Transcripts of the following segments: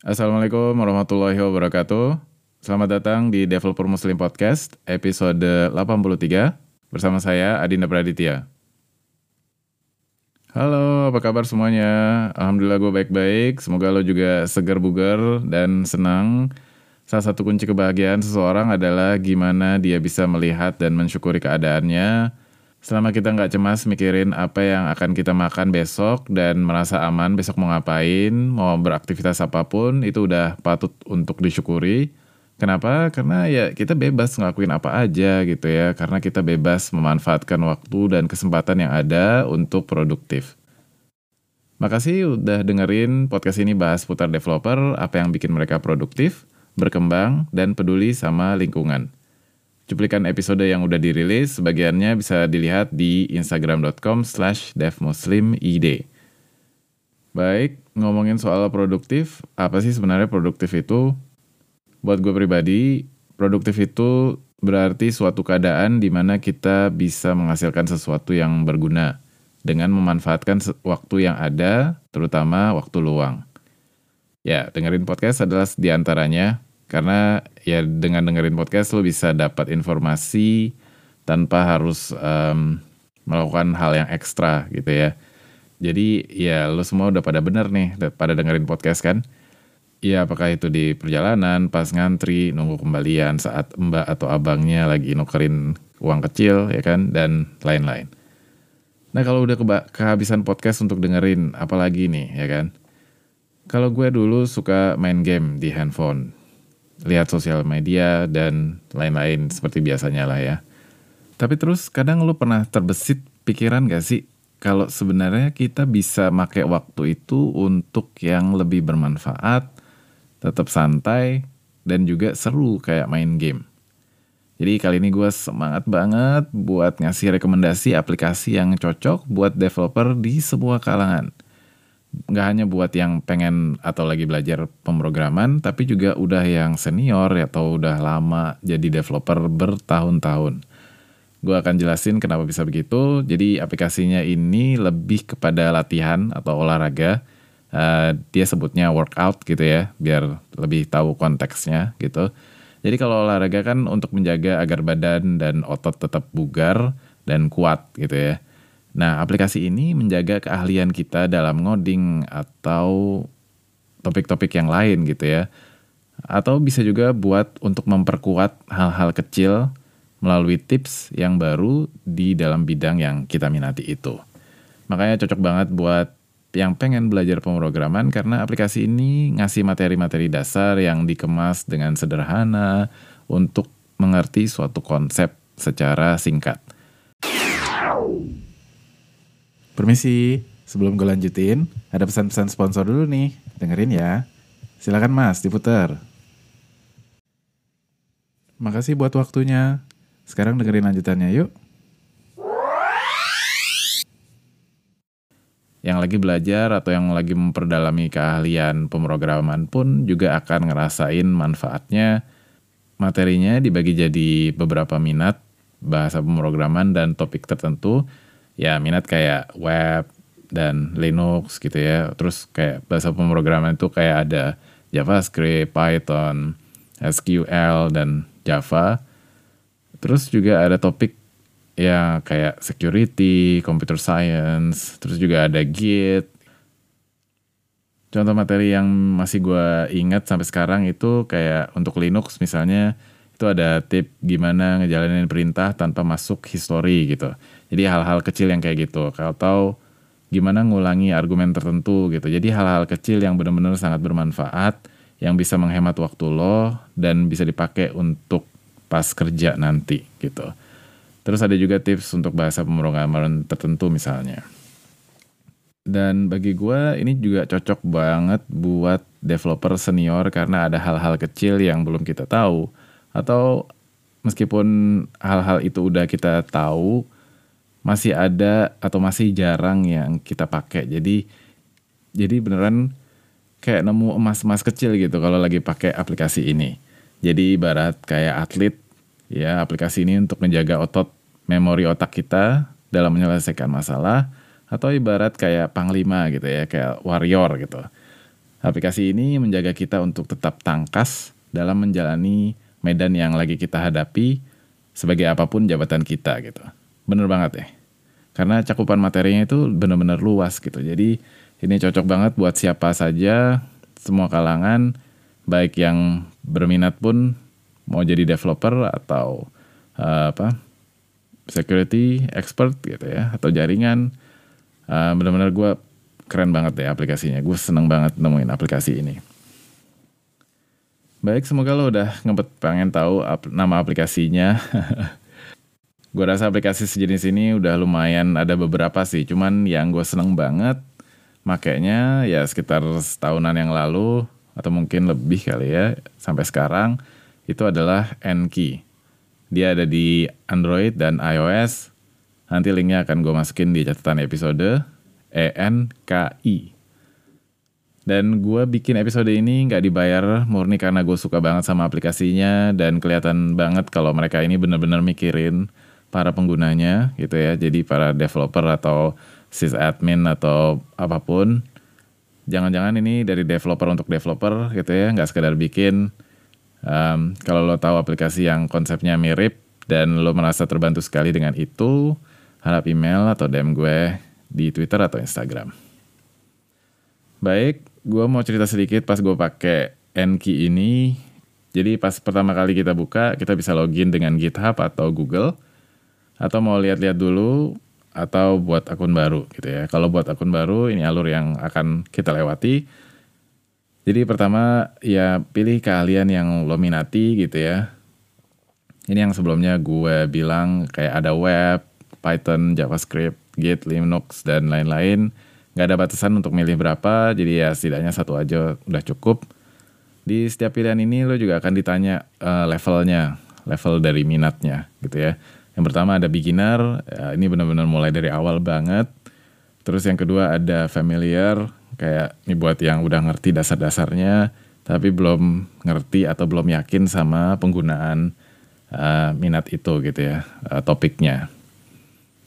Assalamualaikum warahmatullahi wabarakatuh. Selamat datang di Developer Muslim Podcast episode 83 bersama saya Adinda Praditya. Halo, apa kabar semuanya? Alhamdulillah gue baik-baik. Semoga lo juga segar bugar dan senang. Salah satu kunci kebahagiaan seseorang adalah gimana dia bisa melihat dan mensyukuri keadaannya, Selama kita nggak cemas mikirin apa yang akan kita makan besok dan merasa aman besok mau ngapain, mau beraktivitas apa pun, itu udah patut untuk disyukuri. Kenapa? Karena ya kita bebas ngelakuin apa aja gitu ya, karena kita bebas memanfaatkan waktu dan kesempatan yang ada untuk produktif. Makasih udah dengerin podcast ini bahas putar developer, apa yang bikin mereka produktif, berkembang, dan peduli sama lingkungan. Cuplikan episode yang udah dirilis, sebagiannya bisa dilihat di instagram.com slash devmuslimid. Baik, ngomongin soal produktif, apa sih sebenarnya produktif itu? Buat gue pribadi, produktif itu berarti suatu keadaan di mana kita bisa menghasilkan sesuatu yang berguna dengan memanfaatkan waktu yang ada, terutama waktu luang. Ya, dengerin podcast adalah di antaranya. Karena ya dengan dengerin podcast lo bisa dapat informasi tanpa harus um, melakukan hal yang ekstra gitu ya. Jadi ya lo semua udah pada bener nih, pada dengerin podcast kan. Ya apakah itu di perjalanan, pas ngantri, nunggu kembalian saat mbak atau abangnya lagi nukerin uang kecil ya kan, dan lain-lain. Nah kalau udah kehabisan podcast untuk dengerin, apalagi nih ya kan. Kalau gue dulu suka main game di handphone, lihat sosial media dan lain-lain seperti biasanya lah ya. Tapi terus kadang lu pernah terbesit pikiran gak sih kalau sebenarnya kita bisa make waktu itu untuk yang lebih bermanfaat, tetap santai, dan juga seru kayak main game. Jadi kali ini gue semangat banget buat ngasih rekomendasi aplikasi yang cocok buat developer di sebuah kalangan nggak hanya buat yang pengen atau lagi belajar pemrograman, tapi juga udah yang senior atau udah lama jadi developer bertahun-tahun. Gue akan jelasin kenapa bisa begitu. Jadi aplikasinya ini lebih kepada latihan atau olahraga. Uh, dia sebutnya workout gitu ya, biar lebih tahu konteksnya gitu. Jadi kalau olahraga kan untuk menjaga agar badan dan otot tetap bugar dan kuat gitu ya. Nah, aplikasi ini menjaga keahlian kita dalam ngoding atau topik-topik yang lain gitu ya. Atau bisa juga buat untuk memperkuat hal-hal kecil melalui tips yang baru di dalam bidang yang kita minati itu. Makanya cocok banget buat yang pengen belajar pemrograman karena aplikasi ini ngasih materi-materi dasar yang dikemas dengan sederhana untuk mengerti suatu konsep secara singkat. Permisi, sebelum gue lanjutin, ada pesan-pesan sponsor dulu nih. Dengerin ya. Silakan mas, diputar. Makasih buat waktunya. Sekarang dengerin lanjutannya yuk. Yang lagi belajar atau yang lagi memperdalami keahlian pemrograman pun juga akan ngerasain manfaatnya. Materinya dibagi jadi beberapa minat, bahasa pemrograman dan topik tertentu ya minat kayak web dan Linux gitu ya. Terus kayak bahasa pemrograman itu kayak ada JavaScript, Python, SQL dan Java. Terus juga ada topik ya kayak security, computer science, terus juga ada Git. Contoh materi yang masih gue ingat sampai sekarang itu kayak untuk Linux misalnya itu ada tip gimana ngejalanin perintah tanpa masuk history gitu. Jadi hal-hal kecil yang kayak gitu. Tahu gimana ngulangi argumen tertentu gitu. Jadi hal-hal kecil yang benar-benar sangat bermanfaat yang bisa menghemat waktu lo dan bisa dipakai untuk pas kerja nanti gitu. Terus ada juga tips untuk bahasa pemrograman tertentu misalnya. Dan bagi gue ini juga cocok banget buat developer senior karena ada hal-hal kecil yang belum kita tahu atau meskipun hal-hal itu udah kita tahu masih ada atau masih jarang yang kita pakai. Jadi jadi beneran kayak nemu emas-emas kecil gitu kalau lagi pakai aplikasi ini. Jadi ibarat kayak atlet ya aplikasi ini untuk menjaga otot memori otak kita dalam menyelesaikan masalah atau ibarat kayak panglima gitu ya kayak warrior gitu. Aplikasi ini menjaga kita untuk tetap tangkas dalam menjalani medan yang lagi kita hadapi sebagai apa pun jabatan kita gitu. Bener banget ya. Karena cakupan materinya itu benar-benar luas gitu. Jadi ini cocok banget buat siapa saja, semua kalangan, baik yang berminat pun mau jadi developer atau uh, apa security expert gitu ya atau jaringan uh, benar-benar gue keren banget deh aplikasinya gue seneng banget nemuin aplikasi ini baik semoga lo udah ngempet pengen tahu ap nama aplikasinya gue rasa aplikasi sejenis ini udah lumayan ada beberapa sih cuman yang gue seneng banget makanya ya sekitar setahunan yang lalu atau mungkin lebih kali ya sampai sekarang itu adalah Enki. Dia ada di Android dan iOS. Nanti linknya akan gue masukin di catatan episode E-N-K-I. Dan gue bikin episode ini nggak dibayar murni karena gue suka banget sama aplikasinya dan kelihatan banget kalau mereka ini bener-bener mikirin para penggunanya gitu ya. Jadi para developer atau sysadmin atau apa pun. Jangan-jangan ini dari developer untuk developer gitu ya, nggak sekedar bikin Um, kalau lo tahu aplikasi yang konsepnya mirip dan lo merasa terbantu sekali dengan itu, harap email atau DM gue di Twitter atau Instagram. Baik, gue mau cerita sedikit pas gue pakai Enki ini. Jadi pas pertama kali kita buka, kita bisa login dengan GitHub atau Google. Atau mau lihat-lihat dulu, atau buat akun baru gitu ya. Kalau buat akun baru, ini alur yang akan kita lewati jadi pertama ya pilih keahlian yang lo minati gitu ya. Ini yang sebelumnya gue bilang kayak ada web, Python, JavaScript, Git, Linux, dan lain-lain. Gak ada batasan untuk milih berapa, jadi ya setidaknya satu aja udah cukup. Di setiap pilihan ini lo juga akan ditanya uh, levelnya, level dari minatnya gitu ya. Yang pertama ada beginner, ya ini benar-benar mulai dari awal banget. Terus yang kedua ada familiar, kayak ini buat yang udah ngerti dasar-dasarnya tapi belum ngerti atau belum yakin sama penggunaan uh, minat itu gitu ya uh, topiknya.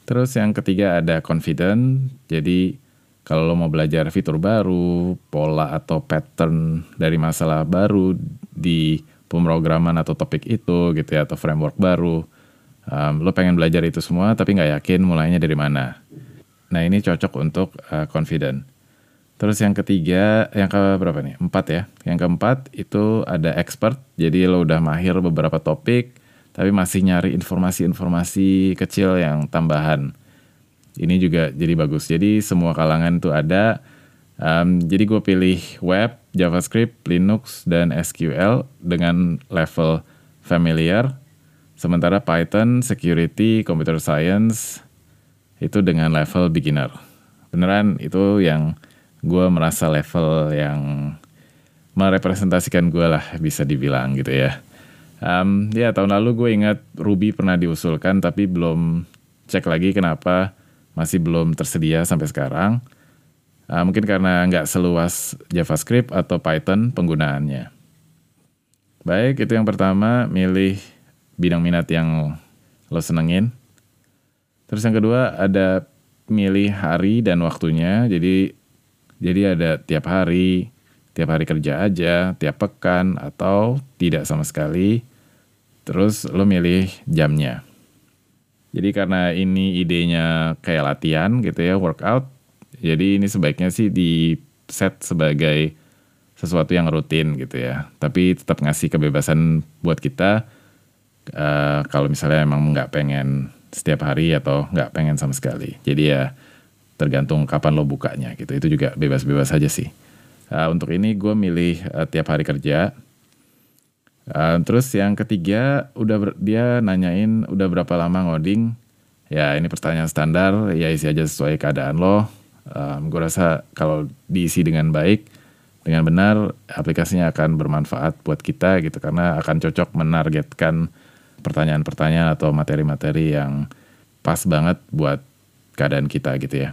Terus yang ketiga ada confident. Jadi kalau lo mau belajar fitur baru, pola atau pattern dari masalah baru di pemrograman atau topik itu gitu ya atau framework baru, um, lo pengen belajar itu semua tapi nggak yakin mulainya dari mana. Nah ini cocok untuk uh, confident. Terus yang ketiga, yang ke berapa nih? Empat ya. Yang keempat itu ada expert. Jadi lo udah mahir beberapa topik, tapi masih nyari informasi-informasi kecil yang tambahan. Ini juga jadi bagus. Jadi semua kalangan itu ada. Um, jadi gue pilih web, JavaScript, Linux, dan SQL dengan level familiar. Sementara Python, security, computer science itu dengan level beginner. Beneran itu yang gue merasa level yang merepresentasikan gue lah bisa dibilang gitu ya. Um, ya tahun lalu gue ingat Ruby pernah diusulkan tapi belum cek lagi kenapa masih belum tersedia sampai sekarang. Uh, mungkin karena nggak seluas JavaScript atau Python penggunaannya. Baik, itu yang pertama, milih bidang minat yang lo senengin. Terus yang kedua ada milih hari dan waktunya. Jadi jadi ada tiap hari, tiap hari kerja aja, tiap pekan, atau tidak sama sekali. Terus lo milih jamnya. Jadi karena ini idenya kayak latihan gitu ya, workout. Jadi ini sebaiknya sih di set sebagai sesuatu yang rutin gitu ya. Tapi tetap ngasih kebebasan buat kita uh, kalau misalnya emang nggak pengen setiap hari atau nggak pengen sama sekali. Jadi ya tergantung kapan lo bukanya gitu. Itu juga bebas-bebas saja sih. Uh, untuk ini gue milih uh, tiap hari kerja. Uh, terus yang ketiga udah dia nanyain udah berapa lama ngoding. Ya ini pertanyaan standar. Ya isi aja sesuai keadaan lo. Um, gue rasa kalau diisi dengan baik dengan benar aplikasinya akan bermanfaat buat kita gitu. Karena akan cocok menargetkan pertanyaan-pertanyaan atau materi-materi yang pas banget buat keadaan kita gitu ya.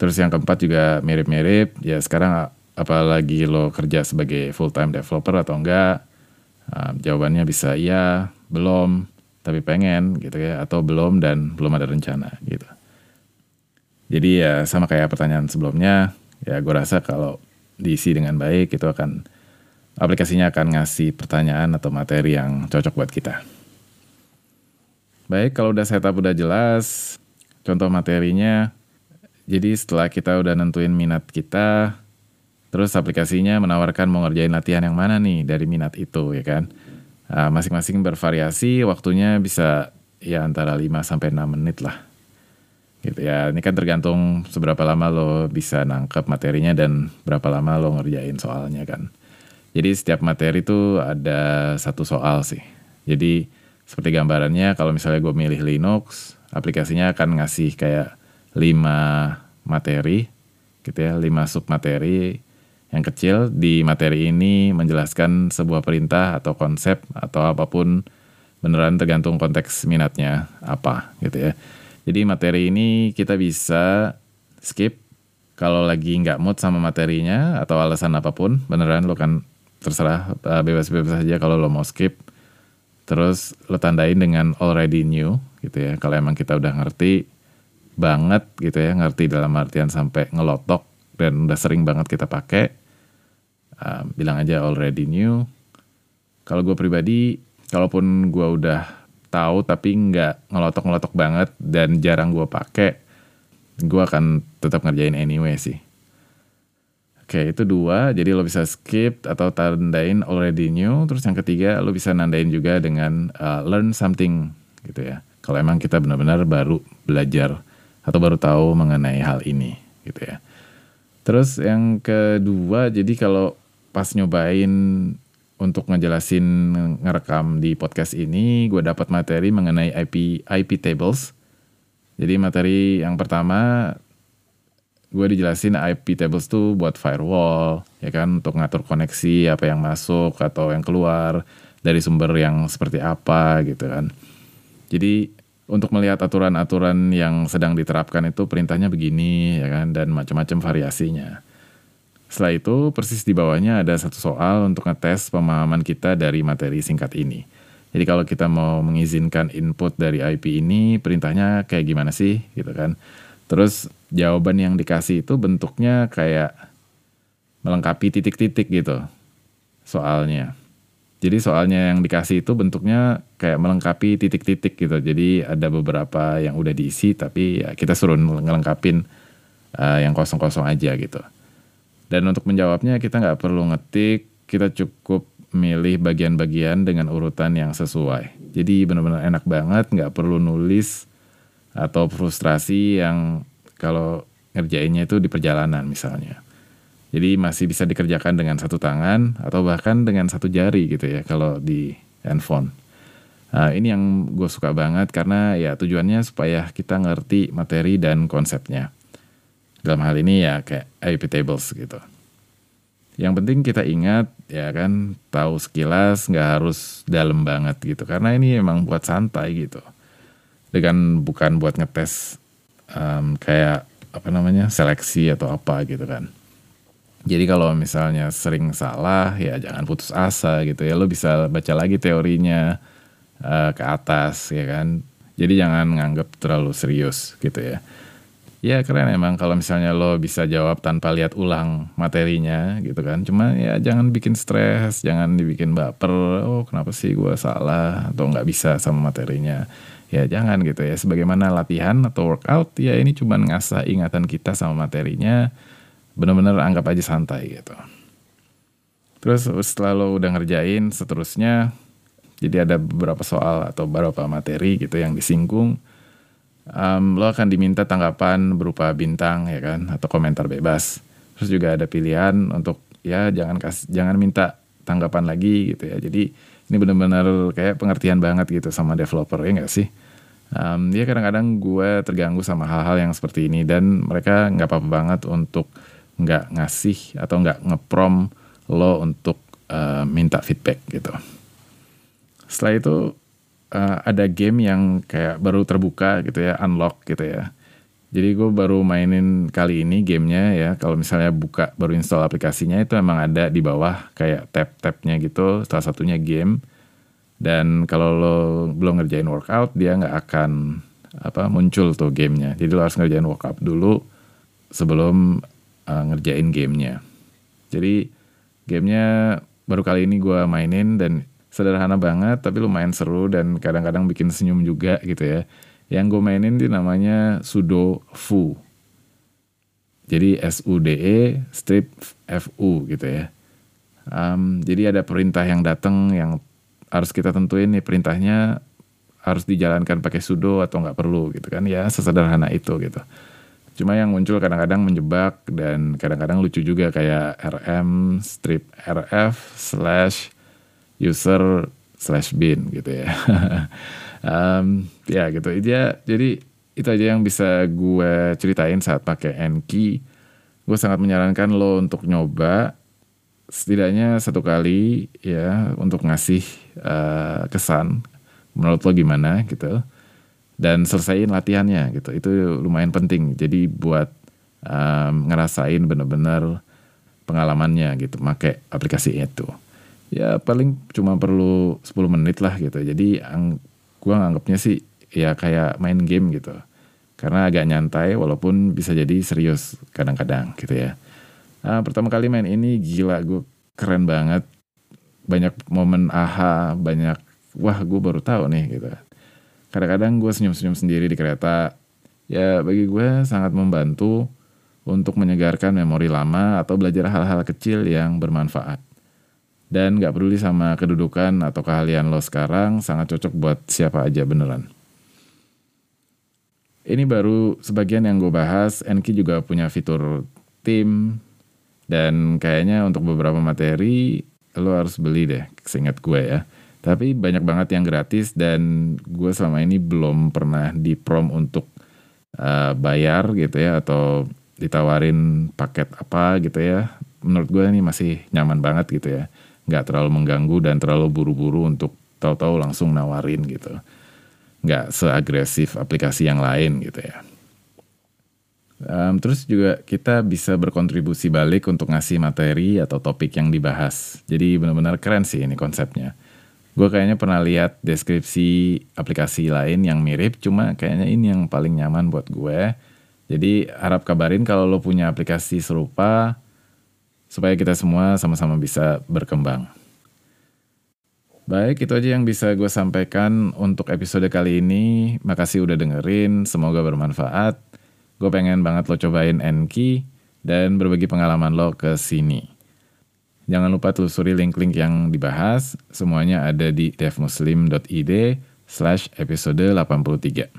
Terus yang keempat juga mirip-mirip. Ya sekarang apalagi lo kerja sebagai full time developer atau enggak? Uh, jawabannya bisa iya, belum, tapi pengen gitu ya, atau belum dan belum ada rencana gitu. Jadi ya sama kayak pertanyaan sebelumnya, ya gue rasa kalau diisi dengan baik itu akan aplikasinya akan ngasih pertanyaan atau materi yang cocok buat kita. Baik, kalau udah setup udah jelas, contoh materinya, jadi setelah kita udah nentuin minat kita, terus aplikasinya menawarkan mau ngerjain latihan yang mana nih dari minat itu ya kan. Ah, masing-masing bervariasi, waktunya bisa ya antara 5 sampai 6 menit lah. Gitu ya. Ini kan tergantung seberapa lama lo bisa nangkep materinya dan berapa lama lo ngerjain soalnya kan. Jadi setiap materi itu ada satu soal sih. Jadi seperti gambarannya kalau misalnya gue milih Linux, aplikasinya akan ngasih kayak 5 materi gitu ya, 5 sub materi yang kecil di materi ini menjelaskan sebuah perintah atau konsep atau apa pun beneran tergantung konteks minatnya apa gitu ya. Jadi materi ini kita bisa skip kalau lagi nggak mood sama materinya atau alasan apa pun beneran lo kan terserah eh, bebas-bebas saja kalau lo mau skip Terus lo tandain dengan already new gitu ya. Kalau emang kita udah ngerti banget gitu ya, ngerti dalam artian sampai ngelotok dan udah sering banget kita pakai, uh, bilang aja already new. Kalau gue pribadi, kalaupun gue udah tahu tapi nggak ngelotok-ngelotok banget dan jarang gue pakai, gue akan tetap ngerjain anyway sih. Oke, itu dua. Jadi lo bisa skip atau tandain already new. Terus yang ketiga, lo bisa nandain juga dengan uh, learn something gitu ya. Kalau emang kita benar-benar baru belajar atau baru tahu mengenai hal ini gitu ya. Terus yang kedua, jadi kalau pas nyobain untuk ngejelasin ngerekam di podcast ini, gue dapat materi mengenai IP IP tables. Jadi materi yang pertama gue dijelasin IP tables tuh buat firewall, ya kan, untuk ngatur koneksi apa yang masuk atau yang keluar dari sumber yang seperti apa gitu kan. Jadi untuk melihat aturan-aturan yang sedang diterapkan itu perintahnya begini ya kan dan macam-macam variasinya. Setelah itu persis di bawahnya ada satu soal untuk ngetes pemahaman kita dari materi singkat ini. Jadi kalau kita mau mengizinkan input dari IP ini, perintahnya kayak gimana sih gitu kan. Terus jawaban yang dikasih itu bentuknya kayak melengkapi titik-titik gitu soalnya. Jadi soalnya yang dikasih itu bentuknya kayak melengkapi titik-titik gitu. Jadi ada beberapa yang udah diisi tapi ya kita suruh ngelengkapin uh, yang kosong-kosong aja gitu. Dan untuk menjawabnya kita nggak perlu ngetik, kita cukup milih bagian-bagian dengan urutan yang sesuai. Jadi benar-benar enak banget, nggak perlu nulis atau frustrasi yang kalau ngerjainnya itu di perjalanan misalnya. Jadi masih bisa dikerjakan dengan satu tangan atau bahkan dengan satu jari gitu ya kalau di handphone. Nah, ini yang gue suka banget karena ya tujuannya supaya kita ngerti materi dan konsepnya. Dalam hal ini ya kayak IP tables gitu. Yang penting kita ingat ya kan tahu sekilas nggak harus dalam banget gitu karena ini emang buat santai gitu. Dengan bukan buat ngetes um, kayak apa namanya seleksi atau apa gitu kan. Jadi kalau misalnya sering salah ya jangan putus asa gitu ya lo bisa baca lagi teorinya uh, ke atas ya kan. Jadi jangan nganggap terlalu serius gitu ya. Ya keren emang kalau misalnya lo bisa jawab tanpa lihat ulang materinya gitu kan. Cuma ya jangan bikin stres, jangan dibikin baper. Oh kenapa sih gue salah atau nggak bisa sama materinya ya jangan gitu ya. Sebagaimana latihan atau workout ya ini cuma ngasah ingatan kita sama materinya. Bener-bener anggap aja santai gitu. Terus setelah lo udah ngerjain seterusnya jadi ada beberapa soal atau beberapa materi gitu yang disinggung um, lo akan diminta tanggapan berupa bintang ya kan atau komentar bebas. Terus juga ada pilihan untuk ya jangan kasih jangan minta tanggapan lagi gitu ya. Jadi ini benar-benar kayak pengertian banget gitu sama developer ya nggak sih um, ya kadang-kadang gue terganggu sama hal-hal yang seperti ini dan mereka nggak apa-apa banget untuk nggak ngasih atau nggak ngeprom lo untuk uh, minta feedback gitu. Setelah itu uh, ada game yang kayak baru terbuka gitu ya, unlock gitu ya. Jadi gue baru mainin kali ini gamenya ya. Kalau misalnya buka baru install aplikasinya itu emang ada di bawah kayak tab-tabnya gitu. Salah satunya game. Dan kalau lo belum ngerjain workout dia nggak akan apa muncul tuh gamenya. Jadi lo harus ngerjain workout dulu sebelum uh, ngerjain gamenya. Jadi gamenya baru kali ini gue mainin dan sederhana banget tapi lumayan seru dan kadang-kadang bikin senyum juga gitu ya. Yang gue mainin di namanya Sudo Fu. Jadi S U D E strip F U gitu ya. Um, jadi ada perintah yang datang yang harus kita tentuin nih perintahnya harus dijalankan pakai sudo atau nggak perlu gitu kan ya sesederhana itu gitu. Cuma yang muncul kadang-kadang menjebak dan kadang-kadang lucu juga kayak rm strip rf slash user slash bin gitu ya. um, ya gitu aja. Jadi itu aja yang bisa gue ceritain saat pakai Enki. Gue sangat menyarankan lo untuk nyoba setidaknya satu kali ya untuk ngasih uh, kesan menurut lo gimana gitu dan selesaiin latihannya gitu. Itu lumayan penting. Jadi buat um, ngerasain bener-bener pengalamannya gitu make aplikasi itu. Ya paling cuma perlu 10 menit lah gitu. Jadi ang gua nganggapnya sih ya kayak main game gitu. Karena agak nyantai walaupun bisa jadi serius kadang-kadang gitu ya Nah, pertama kali main ini gila gue keren banget. Banyak momen aha, banyak wah gue baru tahu nih gitu. Kadang-kadang gue senyum-senyum sendiri di kereta. Ya bagi gue sangat membantu untuk menyegarkan memori lama atau belajar hal-hal kecil yang bermanfaat. Dan gak peduli sama kedudukan atau keahlian lo sekarang, sangat cocok buat siapa aja beneran. Ini baru sebagian yang gue bahas, Enki juga punya fitur tim, dan kayaknya untuk beberapa materi lo harus beli deh, seingat gue ya. Tapi banyak banget yang gratis dan gue selama ini belum pernah di prom untuk uh, bayar gitu ya atau ditawarin paket apa gitu ya. Menurut gue ini masih nyaman banget gitu ya. Nggak terlalu mengganggu dan terlalu buru-buru untuk tahu-tahu langsung nawarin gitu. Nggak seagresif aplikasi yang lain gitu ya. Um, terus juga kita bisa berkontribusi balik untuk ngasih materi atau topik yang dibahas. Jadi benar-benar keren sih ini konsepnya. Gue kayaknya pernah lihat deskripsi aplikasi lain yang mirip, cuma kayaknya ini yang paling nyaman buat gue. Jadi harap kabarin kalau lo punya aplikasi serupa, supaya kita semua sama-sama bisa berkembang. Baik, itu aja yang bisa gue sampaikan untuk episode kali ini. Makasih udah dengerin, semoga bermanfaat. Gue pengen banget lo cobain Enki dan berbagi pengalaman lo ke sini. Jangan lupa telusuri link-link yang dibahas. Semuanya ada di devmuslim.id slash episode 83.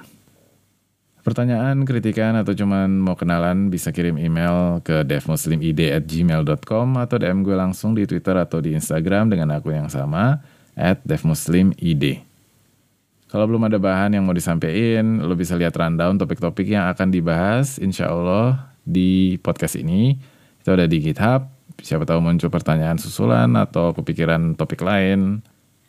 Pertanyaan, kritikan, atau cuman mau kenalan bisa kirim email ke devmuslimid at gmail.com atau DM gue langsung di Twitter atau di Instagram dengan akun yang sama at devmuslimid. Kalau belum ada bahan yang mau disampaikan, lo bisa lihat rundown topik-topik yang akan dibahas insya Allah di podcast ini. Itu ada di GitHub. Siapa tahu muncul pertanyaan susulan atau kepikiran topik lain.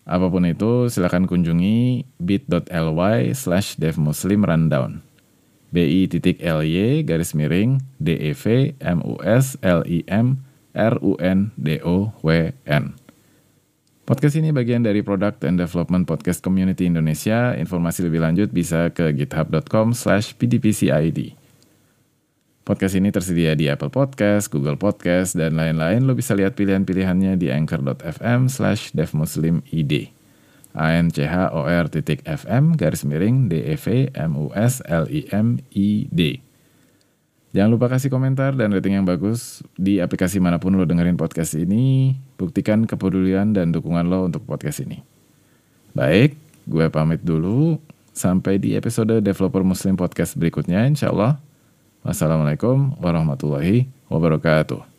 Apa pun itu, silakan kunjungi bit.ly slash devmuslimrundown. bi.ly garis miring dev mus lim rundown. Podcast ini bagian dari Product and Development Podcast Community Indonesia. Informasi lebih lanjut bisa ke github.com slash pdpcid. Podcast ini tersedia di Apple Podcast, Google Podcast, dan lain-lain. Lo bisa lihat pilihan-pilihannya di anchor.fm slash devmuslimid. A-N-C-H-O-R titik FM garis miring D-E-V-M-U-S-L-I-M-I-D. Jangan lupa kasih komentar dan rating yang bagus di aplikasi mana pun lo dengerin podcast ini. Buktikan kepedulian dan dukungan lo untuk podcast ini. Baik, gue pamit dulu. Sampai di episode Developer Muslim Podcast berikutnya insya Allah. Wassalamualaikum warahmatullahi wabarakatuh.